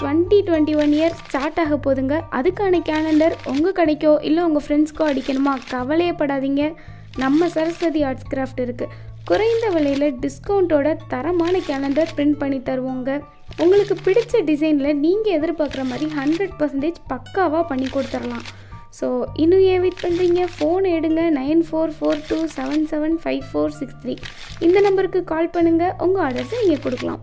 Twenty twenty one year start ஆக போதுங்க. அதுக்கான கேலண்டர் உங்கள் கடைக்கோ இல்லை உங்கள் ஃப்ரெண்ட்ஸ்க்கோ அடிக்கணுமா? கவலையப்படாதீங்க. நம்ம சரஸ்வதி ஆர்ட்ஸ் கிராஃப்ட் இருக்குது குறைந்த விலையில் டிஸ்கவுண்ட்டோட தரமான கேலண்டர் பிரிண்ட் பண்ணி தருவோங்க. உங்களுக்கு பிடிச்ச டிசைனில் நீங்கள் எதிர்பார்க்குற மாதிரி ஹண்ட்ரட் பர்சன்டேஜ் பக்காவாக பண்ணி கொடுத்துடலாம். ஸோ இன்னும் ஏன் வெயிட் பண்ணுறீங்க ஃபோன் எடுங்க. Nine four four two seven seven five four six three. இந்த நம்பருக்கு கால் பண்ணுங்கள் உங்கள் ஆர்டர்ஸை நீங்கள் கொடுக்கலாம்.